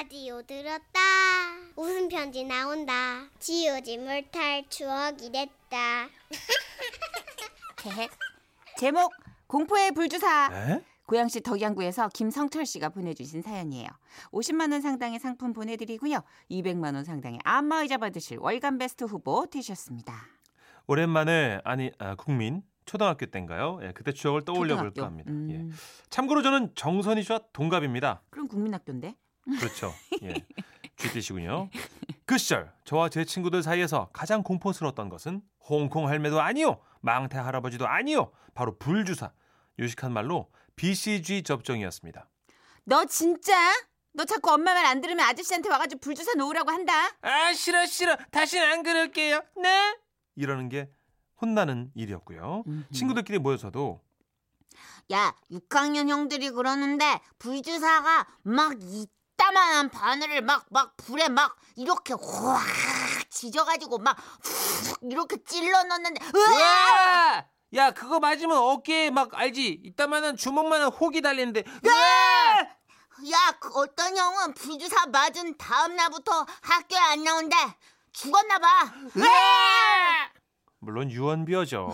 라디오 들었다. 웃음 편지 나온다. 지우지 못할 추억이 됐다. 제목 공포의 불주사. 에? 고양시 덕양구에서 김성철 씨가 보내주신 사연이에요. 50만 원 상당의 상품 보내드리고요. 200만 원 상당의 안마의자 받으실 월간 베스트 후보 되셨습니다. 오랜만에 아니 아, 국민 초등학교 때인가요? 예, 그때 추억을 떠올려 볼까 초등학교. 합니다. 음, 예. 참고로 저는 정선희 씨와 동갑입니다. 그럼 국민학교인데? 그렇죠. 예. 쥐띠시군요. 그 시절 저와 제 친구들 사이에서 가장 공포스러웠던 것은 홍콩 할매도 아니요, 망태 할아버지도 아니요, 바로 불주사. 유식한 말로 BCG 접종이었습니다. 너 진짜? 너 자꾸 엄마 말 안 들으면 아저씨한테 와가지고 불주사 놓으라고 한다. 아 싫어 싫어, 다시는 안 그럴게요. 네? 이러는 게 혼나는 일이었고요. 친구들끼리 모여서도 야, 6학년 형들이 그러는데 불주사가 막 이따만한 바늘을 막 막 불에 막 이렇게 확 지져가지고 막훅 이렇게 찔러 넣는데 으아! 야! 야 그거 맞으면 어깨에 막 알지? 이따만한 주먹만한 혹이 달리는데 야, 그 어떤 형은 불주사 맞은 다음 날부터 학교에 안 나온대. 죽었나 봐. 물론 유언비어죠.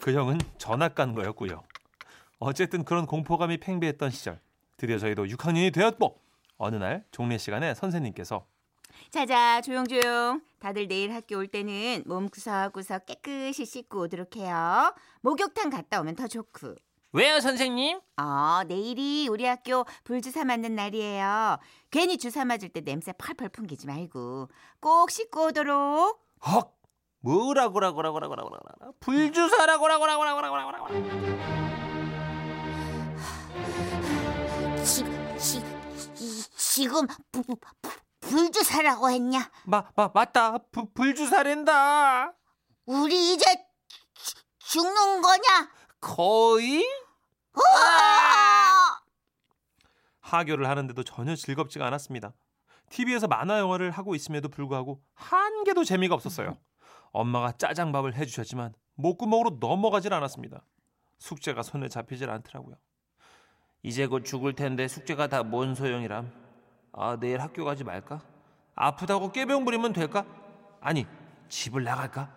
그 형은 전학 간 거였고요. 어쨌든 그런 공포감이 팽배했던 시절. 드디어 저희도 6학년이 되었고 어느 날 종례 시간에 선생님께서 자자, 조용조용. 다들 내일 학교 올 때는 몸 구석구석 깨끗이 씻고 오도록 해요. 목욕탕 갔다 오면 더 좋고. 왜요 선생님? 어, 내일이 우리 학교 불주사 맞는 날이에요. 괜히 주사 맞을 때 냄새 펄펄 풍기지 말고 꼭 씻고 오도록. 헉 뭐라고라고라고라고라고라 불주사라고라고라고라고라고라 지, 지, 지, 지금 부, 부, 부, 불주사라고 했냐? 마, 마, 맞다 부, 불주사랜다 우리 이제 주- 죽는 거냐? 거의 으아! 하교를 하는데도 전혀 즐겁지가 않았습니다. TV에서 만화 영화를 하고 있음에도 불구하고 한 개도 재미가 없었어요. 엄마가 짜장밥을 해주셨지만 목구멍으로 넘어가질 않았습니다. 숙제가 손에 잡히질 않더라고요. 이제 곧 죽을 텐데 숙제가 다 뭔 소용이람. 아 내일 학교 가지 말까? 아프다고 꾀병 부리면 될까? 아니 집을 나갈까?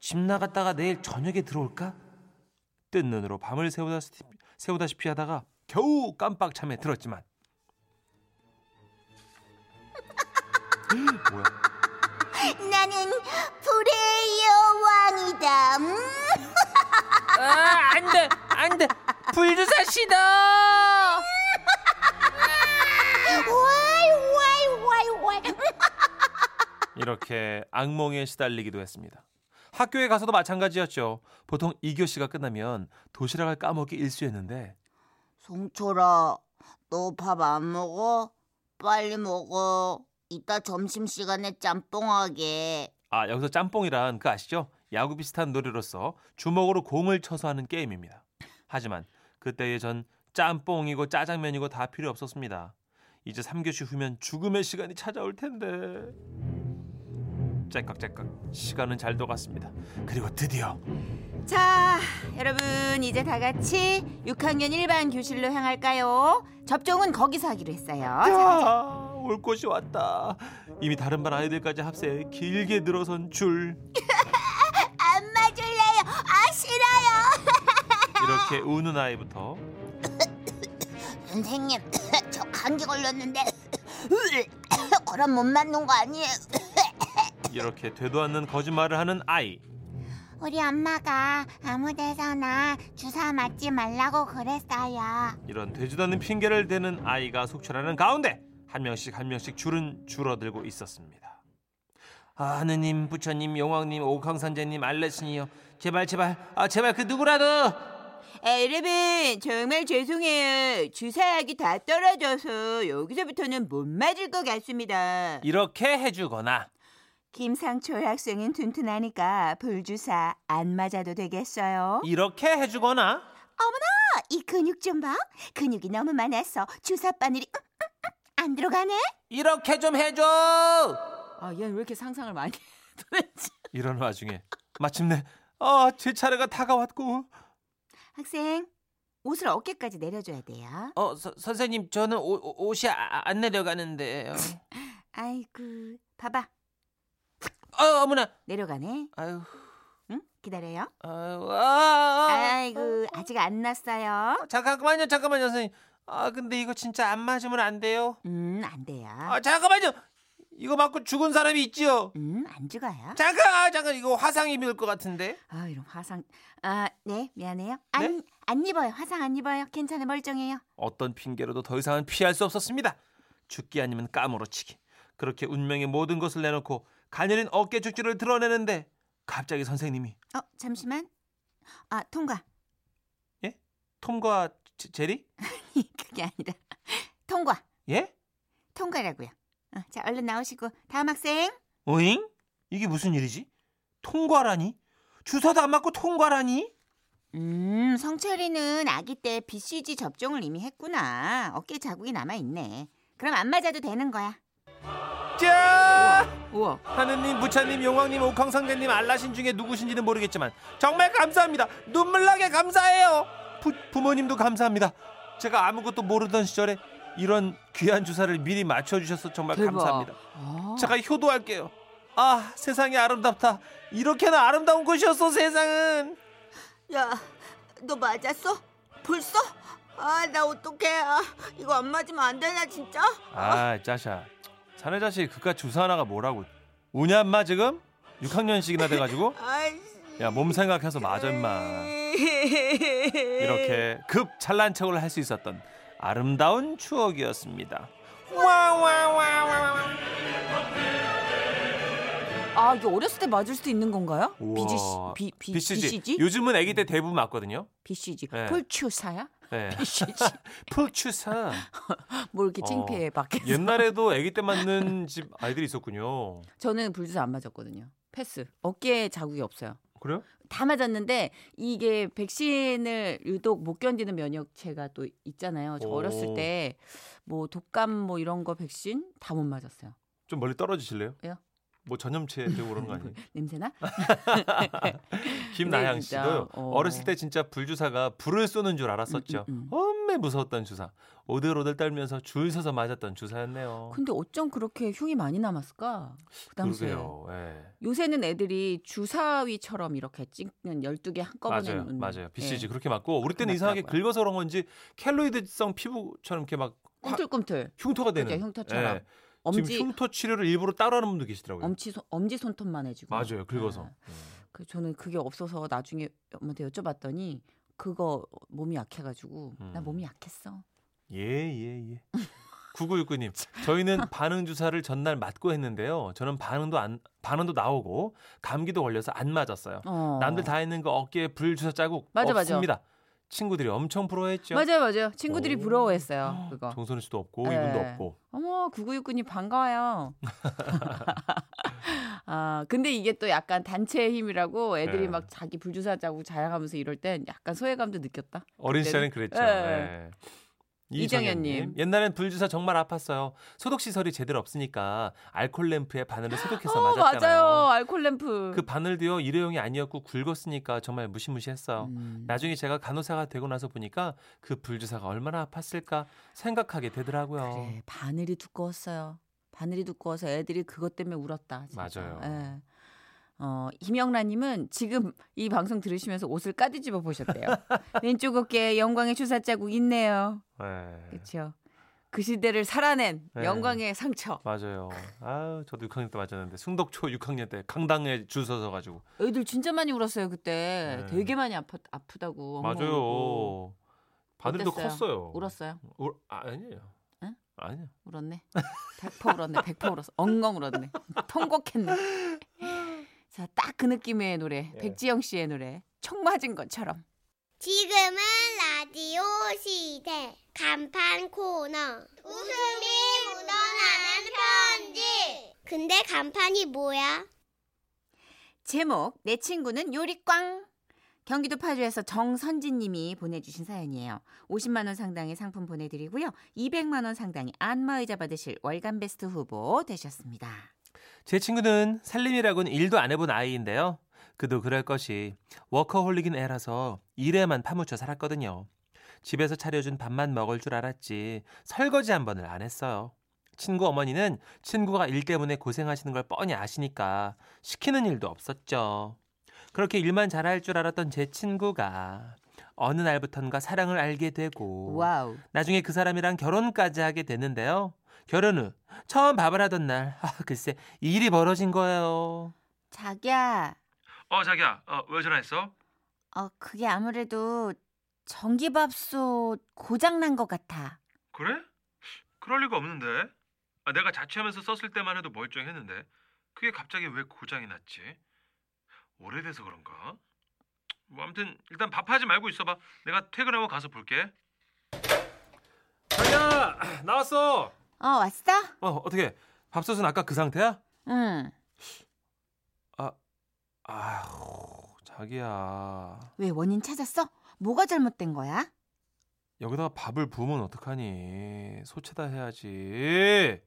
집 나갔다가 내일 저녁에 들어올까? 뜬 눈으로 밤을 새우다시피, 새우다시피 하다가 겨우 깜빡 잠에 들었지만 뭐야? 나는 불의 여왕이다. 음? 아, 안 돼! 안 돼! 불주사시다! 이렇게 악몽에 시달리기도 했습니다. 학교에 가서도 마찬가지였죠. 보통 2교시가 끝나면 도시락을 까먹기 일쑤였는데 송철아, 너밥 안 먹어? 빨리 먹어. 이따 점심 시간에 짬뽕하게. 아 여기서 짬뽕이란 그 아시죠? 야구 비슷한 놀이로서 주먹으로 공을 쳐서 하는 게임입니다. 하지만 그때의 전 짬뽕이고 짜장면이고 다 필요 없었습니다. 이제 3교시 후면 죽음의 시간이 찾아올 텐데. 째깍째깍 시간은 잘 녹았습니다. 그리고 드디어 자, 여러분 이제 다 같이 6학년 1반 교실로 향할까요? 접종은 거기서 하기로 했어요. 자, 야, 올 곳이 왔다. 이미 다른 반 아이들까지 합세해 길게 늘어선 줄. 안 맞을래요. 아 싫어요. 이렇게 우는 아이부터 선생님, 저 감기 걸렸는데 그럼 못 맞는 거 아니에요? 이렇게 되도 않는 거짓말을 하는 아이. 우리 엄마가 아무 데서나 주사 맞지 말라고 그랬어요. 이런 되지도 않는 핑계를 대는 아이가 속출하는 가운데 한 명씩 한 명씩 줄은 줄어들고 있었습니다. 아, 하느님, 부처님, 용왕님, 옥황선제님, 알레스니요. 제발 제발 아 제발 그 누구라도 아, 여러분 정말 죄송해요. 주사약이 다 떨어져서 여기서부터는 못 맞을 것 같습니다. 이렇게 해주거나 김상철 학생은 튼튼하니까 불주사 안 맞아도 되겠어요? 이렇게 해주거나 이 근육 좀 봐. 근육이 너무 많아서 주사 바늘이 음, 음, 음, 안 들어가네. 이렇게 좀 해줘. 아, 얘왜 이렇게 상상을 많이 해, 도대체. 이런 와중에 마침내 아 제 차례가 다가왔고 학생, 옷을 어깨까지 내려줘야 돼요. 어 서, 선생님 저는 옷, 옷이 아, 안 내려가는데요. 아이고, 봐봐. 어 어머나. 내려가네. 아유 응? 기다려요. 아유 아, 아. 아이고, 아직 안 났어요. 잠깐만요 잠깐만요 선생님. 아 근데 이거 진짜 안 맞으면 안 돼요. 음, 안 돼요. 아 잠깐만요. 이거 맞고 죽은 사람이 있지요. 음, 안 죽어요. 잠깐 아, 잠깐 이거 화상 입을 것 같은데. 아, 이런 화상. 아, 네, 미안해요. 안, 안 입어요. 화상 안 입어요. 괜찮아, 멀쩡해요. 어떤 핑계로도 더 이상은 피할 수 없었습니다. 죽기 아니면 까무러치기. 그렇게 운명의 모든 것을 내놓고 가녀린 어깨 죽지를 드러내는데 갑자기 선생님이 어, 잠시만. 아, 통과. 톰과 제- 제리? 그게 아니라 통과. 예? 통과라고요. 어, 자, 얼른 나오시고 다음 학생. 오잉? 이게 무슨 일이지? 통과라니? 주사도 안 맞고 통과라니? 음, 성철이는 아기 때 BCG 접종을 이미 했구나. 어깨 자국이 남아 있네. 그럼 안 맞아도 되는 거야. 자! 우와. 하느님, 부처님, 용왕님, 옥황상제님, 알라신 중에 누구신지는 모르겠지만 정말 감사합니다. 눈물나게 감사해요. 부, 부모님도 감사합니다. 제가 아무것도 모르던 시절에 이런 귀한 주사를 미리 맞춰주셔서 정말 대박. 감사합니다. 어. 제가 효도할게요. 아, 세상이 아름답다. 이렇게나 아름다운 곳이었어, 세상은. 야, 너 맞았어? 벌써? 아, 나 어떡해. 아, 이거 안 맞으면 안 되나 진짜? 아, 짜샤. 자네 자식 그깟 주사 하나가 뭐라고. 우냐, 인마 지금? 6학년씩이나 돼가지고? 야, 몸 생각해서 맞아, 임마. 이렇게 급 잘난 척을 할 수 있었던 아름다운 추억이었습니다. 와와와와. 아 이게 어렸을 때 맞을 수도 있는 건가요? 우와. BGC, 비, 비, BCG. BCG? 요즘은 아기 때 대부분 맞거든요. BCG. 네. 폴추사야? 네. 풀추사. 뭐 이렇게 어. 창피해 밖에서. 옛날에도 아기 때 맞는 집 아이들이 있었군요. 저는 불주사 안 맞았거든요. 패스. 어깨에 자국이 없어요. 그래요? 다 맞았는데 이게 백신을 유독 못 견디는 면역체가 또 있잖아요. 저 오. 어렸을 때 뭐 독감 뭐 이런 거 백신 다 못 맞았어요. 좀 멀리 떨어지실래요? 왜요? 뭐 전염체 되고 그런 거 아니에요? 냄새나? 김나향 네. 씨도요. 어. 어렸을 때 진짜 불주사가 불을 쏘는 줄 알았었죠. 음, 음, 음. 엄매 무서웠던 주사. 오들오들 떨면서 줄 서서 맞았던 주사였네요. 근데 어쩜 그렇게 흉이 많이 남았을까? 그 당시에. 그러게요. 예. 요새는 애들이 주사위처럼 이렇게 찍는 12개 한꺼번에 맞아요. 놓는. 맞아요. BCG 예. 그렇게 맞고 우리 때는 이상하게 맞더라고요. 긁어서 그런 건지 켈로이드성 피부처럼 이렇게 막 화- 꿈틀꿈틀. 흉터가 되는. 그죠, 흉터처럼. 예. 엄지 지금 흉터 치료를 일부러 따로 하는 분도 계시더라고요. 엄지 손 엄지 손톱만 해주고. 맞아요. 긁어서. 아, 그 저는 그게 없어서 나중에 엄마한테 여쭤봤더니 그거 몸이 약해가지고 나 음. 몸이 약했어. 예, 예, 예. 9969님, 저희는 반응 주사를 전날 맞고 했는데요. 저는 반응도 안 반응도 나오고 감기도 걸려서 안 맞았어요. 어. 남들 다 있는 거 어깨에 불 주사 자국 맞아, 맞아. 없습니다. 친구들이 엄청 부러워했죠. 맞아요, 맞아요. 친구들이 오. 부러워했어요. 그거. 정선우 씨도 없고 네. 이분도 없고. 어머, 9969님 반가워요. 아, 근데 이게 또 약간 단체의 힘이라고 애들이 네. 막 자기 불주사 자국 자랑하면서 이럴 땐 약간 소외감도 느꼈다. 어린 시절엔 그때는? 그랬죠. 네. 이정현님. 옛날엔 불주사 정말 아팠어요. 소독 시설이 제대로 없으니까 알콜 램프에 바늘을 소독해서 어, 맞았잖아요. 맞아요. 알콜 램프. 그 바늘도요 일회용이 아니었고 굵었으니까 정말 무시무시했어요. 음. 나중에 제가 간호사가 되고 나서 보니까 그 불주사가 얼마나 아팠을까 생각하게 되더라고요. 그래, 바늘이 두꺼웠어요. 바늘이 두꺼워서 애들이 그것 때문에 울었다. 진짜. 맞아요. 예. 어, 김영란님은 지금 이 방송 들으시면서 옷을 까뒤집어 보셨대요. 왼쪽 어깨에 영광의 주사 자국 있네요. 네. 그렇죠. 그 시대를 살아낸 네. 영광의 상처. 맞아요. 아유, 저도 6학년 때 맞았는데 승덕초 6학년 때 강당에 줄 서서 가지고. 애들 진짜 많이 울었어요 그때. 네. 되게 많이 아프, 아프다고. 울고. 맞아요. 바늘도 어땠어요? 컸어요. 울었어요? 울, 아, 아니에요. 응? 아니요. 울었네. 100% 울었네. 100% 울었어. 엉엉 울었네. 통곡했네. 자, 딱 그 느낌의 노래. 예. 백지영 씨의 노래. 총 맞은 것처럼. 지금은 라디오 시대 간판 코너 웃음이 묻어나는 편지 근데 간판이 뭐야? 제목 내 친구는 요리꽝. 경기도 파주에서 정선진 님이 보내주신 사연이에요. 50만 원 상당의 상품 보내드리고요. 200만 원 상당의 안마의자 받으실 월간 베스트 후보 되셨습니다. 제 친구는 살림이라고는 일도 안 해본 아이인데요. 그도 그럴 것이 워커홀릭인 애라서 일에만 파묻혀 살았거든요. 집에서 차려준 밥만 먹을 줄 알았지 설거지 한 번을 안 했어요. 친구 어머니는 친구가 일 때문에 고생하시는 걸 뻔히 아시니까 시키는 일도 없었죠. 그렇게 일만 잘할 줄 알았던 제 친구가 어느 날부턴가 사랑을 알게 되고 와우. 나중에 그 사람이랑 결혼까지 하게 됐는데요. 결혼 후 처음 밥을 하던 날 아, 글쎄 일이 벌어진 거예요. 자기야. 어 자기야 어, 왜 전화했어? 어, 그게 아무래도 전기밥솥 고장 난 것 같아. 그래? 그럴 리가 없는데. 아, 내가 자취하면서 썼을 때만 해도 멀쩡했는데 그게 갑자기 왜 고장이 났지? 오래돼서 그런가? 뭐 아무튼 일단 밥하지 말고 있어봐. 내가 퇴근하고 가서 볼게. 자기야 나왔어. 어, 왔어? 어 어떻게 밥솥은 아까 그 상태야? 응. 아휴 자기야 왜 원인 찾았어? 뭐가 잘못된 거야? 여기다가 밥을 부으면 어떡하니? 소체다 해야지.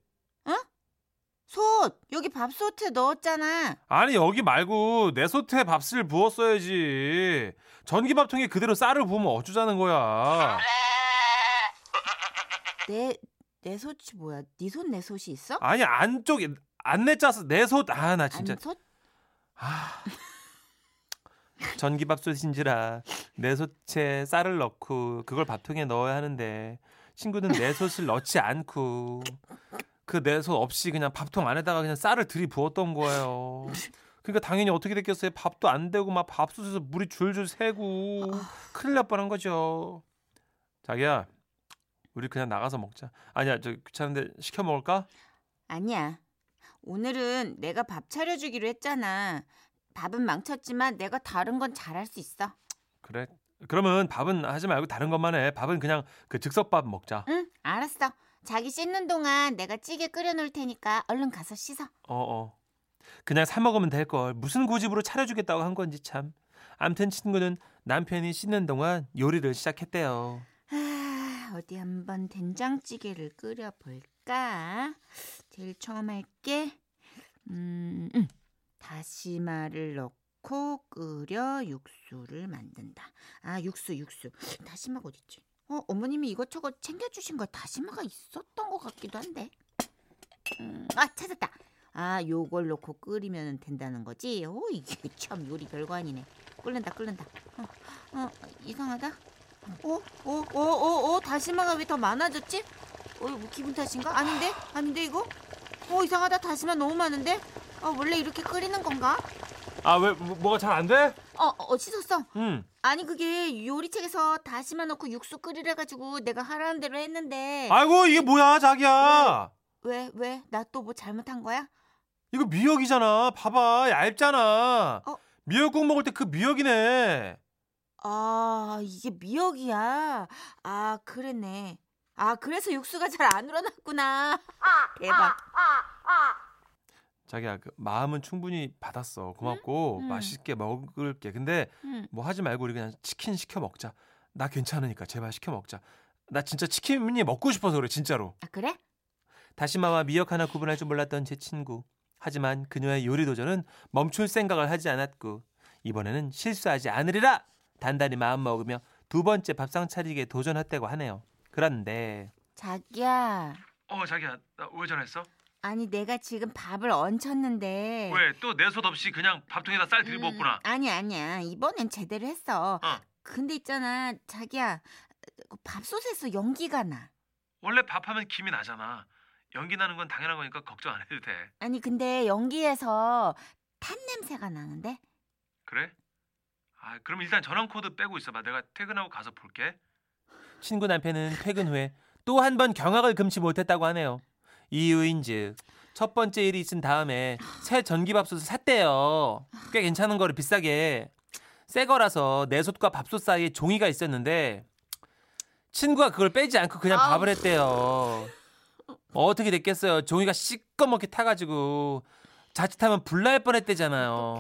솥! 여기 밥솥에 넣었잖아. 아니 여기 말고 내 솥에 밥을 부었어야지. 전기밥통에 그대로 쌀을 부으면 어쩌자는 거야. 내, 내 솥이 뭐야? 네솥내 솥이 있어? 아니 안쪽에 안내 짜서 내 솥. 아나 진짜. 안 솥? 아. 전기밥솥인지라 내 솥에 쌀을 넣고 그걸 밥통에 넣어야 하는데 친구는 내 솥을 넣지 않고 그 내솥 없이 그냥 밥통 안에다가 그냥 쌀을 들이부었던 거예요. 그러니까 당연히 어떻게 됐겠어요? 밥도 안 되고 막 밥솥에서 물이 줄줄 새고 큰일 날 뻔한 거죠. 자기야, 우리 그냥 나가서 먹자. 아니야, 저 귀찮은데 시켜 먹을까? 아니야. 오늘은 내가 밥 차려주기로 했잖아. 밥은 망쳤지만 내가 다른 건 잘할 수 있어. 그래. 그러면 밥은 하지 말고 다른 것만 해. 밥은 그냥 그 즉석밥 먹자. 응, 알았어. 자기 씻는 동안 내가 찌개 끓여놓을 테니까 얼른 가서 씻어. 어, 어. 그냥 사 먹으면 될 걸. 무슨 고집으로 차려주겠다고 한 건지 참. 암튼 친구는 남편이 씻는 동안 요리를 시작했대요. 아, 어디 한번 된장찌개를 끓여볼까? 제일 처음 할게. 음, 음. 다시마를 넣고 끓여 육수를 만든다. 아, 육수, 육수. 다시마가 어딨지? 어, 어머님이 이것저것 챙겨주신 거 다시마가 있었던 것 같기도 한데. 음, 아, 찾았다. 아, 요걸 넣고 끓이면 된다는 거지? 오, 이게 참 요리 별거 아니네. 끓는다, 끓는다. 어, 어, 이상하다. 어, 어, 어, 어, 어, 다시마가 왜 더 많아졌지? 어, 뭐 기분 탓인가? 아닌데? 아닌데 이거? 어, 이상하다. 다시마 너무 많은데? 어, 원래 이렇게 끓이는 건가? 아, 왜 뭐, 가 잘 안 돼? 어, 어, 씻었어. 응. 아니 그게 요리책에서 다시마 넣고 육수 끓이래 가지고 내가 하라는 대로 했는데 아이고, 이게 뭐야, 자기야. 왜 왜? 나 또 뭐 잘못한 거야? 이거 미역이잖아. 봐봐. 얇잖아. 어? 미역국 먹을 때 그 미역이네. 아, 이게 미역이야. 아, 그랬네. 아, 그래서 육수가 잘 안 우러났구나. 대박. 자기야, 그 마음은 충분히 받았어. 고맙고 응? 응. 맛있게 먹을게. 근데 음. 뭐 하지 말고 우리 그냥 치킨 시켜 먹자. 나 괜찮으니까 제발 시켜 먹자. 나 진짜 치킨이 먹고 싶어서 그래, 진짜로. 아, 그래? 다시마와 미역 하나 구분할 줄 몰랐던 제 친구. 하지만 그녀의 요리 도전은 멈출 생각을 하지 않았고 이번에는 실수하지 않으리라 단단히 마음 먹으며 두 번째 밥상 차리기에 도전했다고 하네요. 그런데 자기야. 어 자기야 나 왜 전화했어? 아니 내가 지금 밥을 얹혔는데 또내 솥 없이 그냥 밥통에다 쌀 음, 아니 아니야. 이번엔 제대로 했어. 어. 근데 있잖아. 자기야. 그 밥솥에서 연기가 나. 원래 밥하면 김이 나잖아. 연기 나는 건 당연한 거니까 걱정 안 해도 돼. 아니 근데 연기에서 탄 냄새가 나는데? 그래? 아 그럼 일단 전원 코드 빼고 있어봐. 내가 퇴근하고 가서 볼게. 친구 남편은 퇴근 후에 또 한 번 경악을 금치 못했다고 하네요. 이유인즉 첫 번째 일이 있은 다음에 새 전기밥솥을 샀대요. 꽤 괜찮은 거를 비싸게. 새 거라서 내 솥과 밥솥 사이에 종이가 있었는데 친구가 그걸 빼지 않고 그냥 아우. 밥을 했대요. 어떻게 됐겠어요? 종이가 시꺼멓게 타가지고 자칫하면 불날 뻔했대잖아요.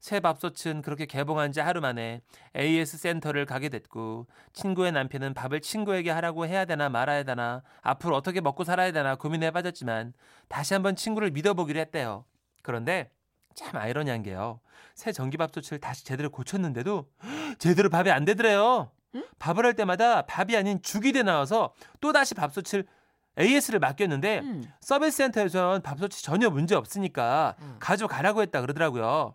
새 밥솥은 그렇게 개봉한 지 하루 만에 AS 센터를 가게 됐고 친구의 남편은 밥을 친구에게 하라고 해야 되나 말아야 되나 앞으로 어떻게 먹고 살아야 되나 고민해 빠졌지만 다시 한번 친구를 믿어보기로 했대요. 그런데 참 아이러니한 게요. 새 전기밥솥을 다시 제대로 고쳤는데도 제대로 밥이 안 되더래요. 밥을 할 때마다 밥이 아닌 죽이 돼 나와서 또 다시 밥솥을 AS를 맡겼는데 음. 서비스 센터에선 밥솥이 전혀 문제 없으니까 음. 가져가라고 했다 그러더라고요.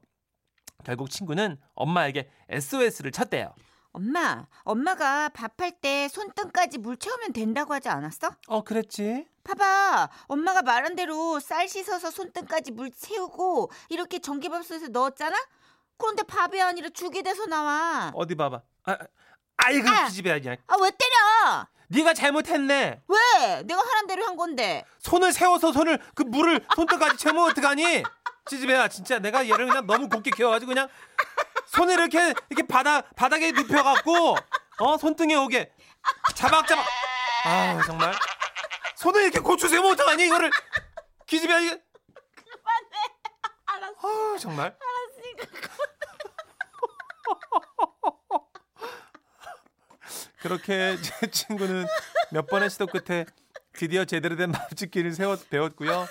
결국 친구는 엄마에게 SOS를 쳤대요. 엄마, 엄마가 밥할 때 손등까지 물 채우면 된다고 하지 않았어? 어, 그랬지? 봐봐, 엄마가 말한 대로 쌀 씻어서 손등까지 물 채우고 이렇게 전기밥솥에 넣었잖아? 그런데 밥이 아니라 죽이 돼서 나와. 어디 봐봐. 아, 아이고 아. 기집애야 그냥. 아, 왜 때려? 네가 잘못했네. 왜? 내가 하란 대로 한 건데. 손을 세워서 손을 그 물을 손등까지 채우면 어떡하니? 지지배야 진짜 내가 얘를 그냥 너무 곱게 키워가지고 그냥 손을 이렇게 이렇게 바닥 바닥에 눕혀갖고 어 손등에 오게. 자박자박. 아 정말. 손을 이렇게 고추 세우면 어떡하니 이거를. 기집애야 이게. 알았어. 아 정말. 그렇게 제 친구는 몇 번의 시도 끝에 드디어 제대로 된 밥짓기를 세워 배웠고요.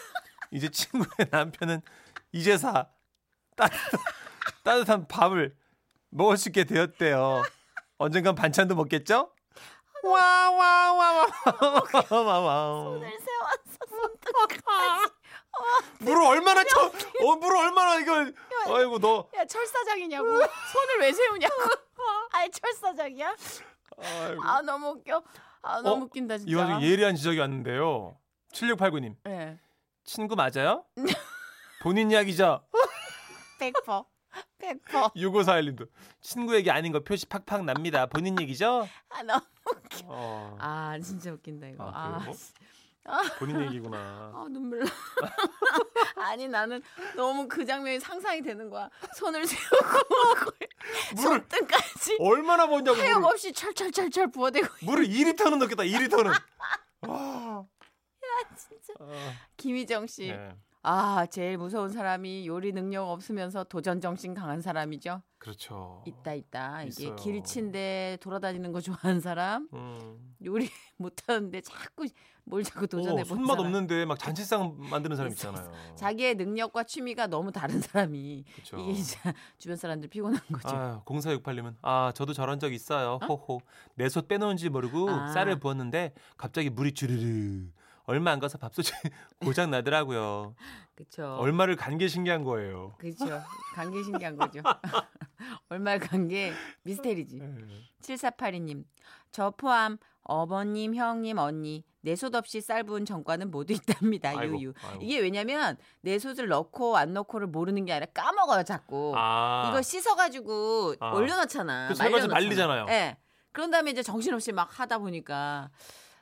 이제 친구의 남편은 이제사 따뜻한, 따뜻한 밥을 먹을 수 있게 되었대요. 언젠간 반찬도 먹겠죠? 와와와와와와 손을 세웠어, 손등까지. 물을 얼마나 쳐? 어 물을 얼마나 이걸? 아이고 너. 야, 철사장이냐고. 손을 왜 세우냐고. 아이, 철사장이야? 아이고. 아, 너무 웃겨. 아, 너무 어? 웃긴다, 진짜. 이 와중에 예리한 지적이 왔는데요. 7689님 예. 친구 맞아요? 본인 이야기죠? 100%. 100%. 6541님도 친구에게 아닌 거 표시 팍팍 납니다. 본인 얘기죠? 아, 너무. 어. 아, 진짜 웃긴다, 이거. 아, 아. 본인 얘기구나. 아 눈물 나. 아니 나는 너무 그 장면이 상상이 되는 거야. 손을 세우고 물을 손등까지 얼마나 먹냐고 물을, 하염없이 철철철철 부어대고 물을 2리터는 넣겠다. 2리터는. 와. 진짜. 아, 김희정 씨. 네. 아 제일 무서운 사람이 요리 능력 없으면서 도전 정신 강한 사람이죠. 그렇죠. 있다 있다. 이게 있어요. 길친데 돌아다니는 거 좋아하는 사람, 음. 요리 못하는데 자꾸 뭘 자꾸 도전해 어, 보는 손맛 사람. 없는데 막 잔치상 만드는 사람 있잖아요. 자기의 능력과 취미가 너무 다른 사람이 그렇죠. 이게 이제 주변 사람들 피곤한 거죠. 아, 0468님은 아 저도 저런 적 있어요. 호호 내솥 빼놓은지 모르고 아. 쌀을 부었는데 갑자기 물이 주르르 얼마 안 가서 밥솥이 고장 나더라고요. 그렇죠. 얼마를 간 게 신기한 거예요. 그렇죠. 관계 신기한 거죠. 얼마를 관계 미스테리지. 네. 7482님. 저 포함 어머님, 형님, 언니 내솥 없이 쌀 부은 전과는 모두 있답니다. 아이고, 유유. 아이고. 이게 왜냐면 내 솥을 넣고 안 넣고를 모르는 게 아니라 까먹어요, 자꾸. 아, 이거 씻어 가지고 아. 올려놓잖아. 그 말려놓잖아. 말리잖아요. 예. 그런 다음에 이제 정신없이 막 하다 보니까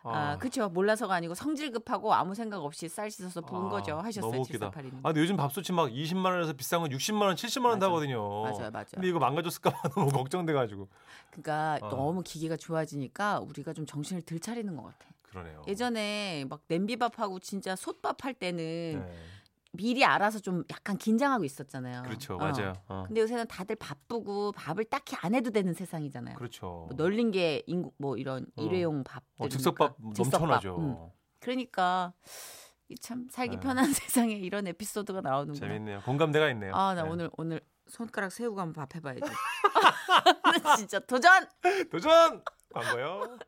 아, 아. 그쵸 몰라서가 아니고 성질 급하고 아무 생각 없이 쌀 씻어서 부은 아, 거죠 하셨어요 너무 웃기다. 7482님. 아, 근데 요즘 밥솥이 막 20만 원에서 비싼 건 60만 원, 70만 원. 하거든요. 맞아요, 맞아요. 근데 이거 망가졌을까 봐 너무 걱정돼가지고. 그러니까 어. 너무 기계가 좋아지니까 우리가 좀 정신을 들 차리는 것 같아. 그러네요. 예전에 막 냄비밥하고 진짜 솥밥 할 때는 네. 미리 알아서 좀 약간 긴장하고 있었잖아요. 그렇죠, 어. 맞아요. 어. 근데 요새는 다들 바쁘고 밥을 딱히 안 해도 되는 세상이잖아요. 그렇죠. 뭐 널린 게 인구 뭐 이런 어. 일회용 밥. 어, 즉석밥 넘쳐나죠. 음. 그러니까 이참 살기 네. 편한 세상에 이런 에피소드가 나오는구나. 재밌네요. 공감대가 있네요. 아, 나 네. 오늘 오늘 손가락 세우고 한번 밥 해봐야지. 진짜 도전. 도전! 광고요.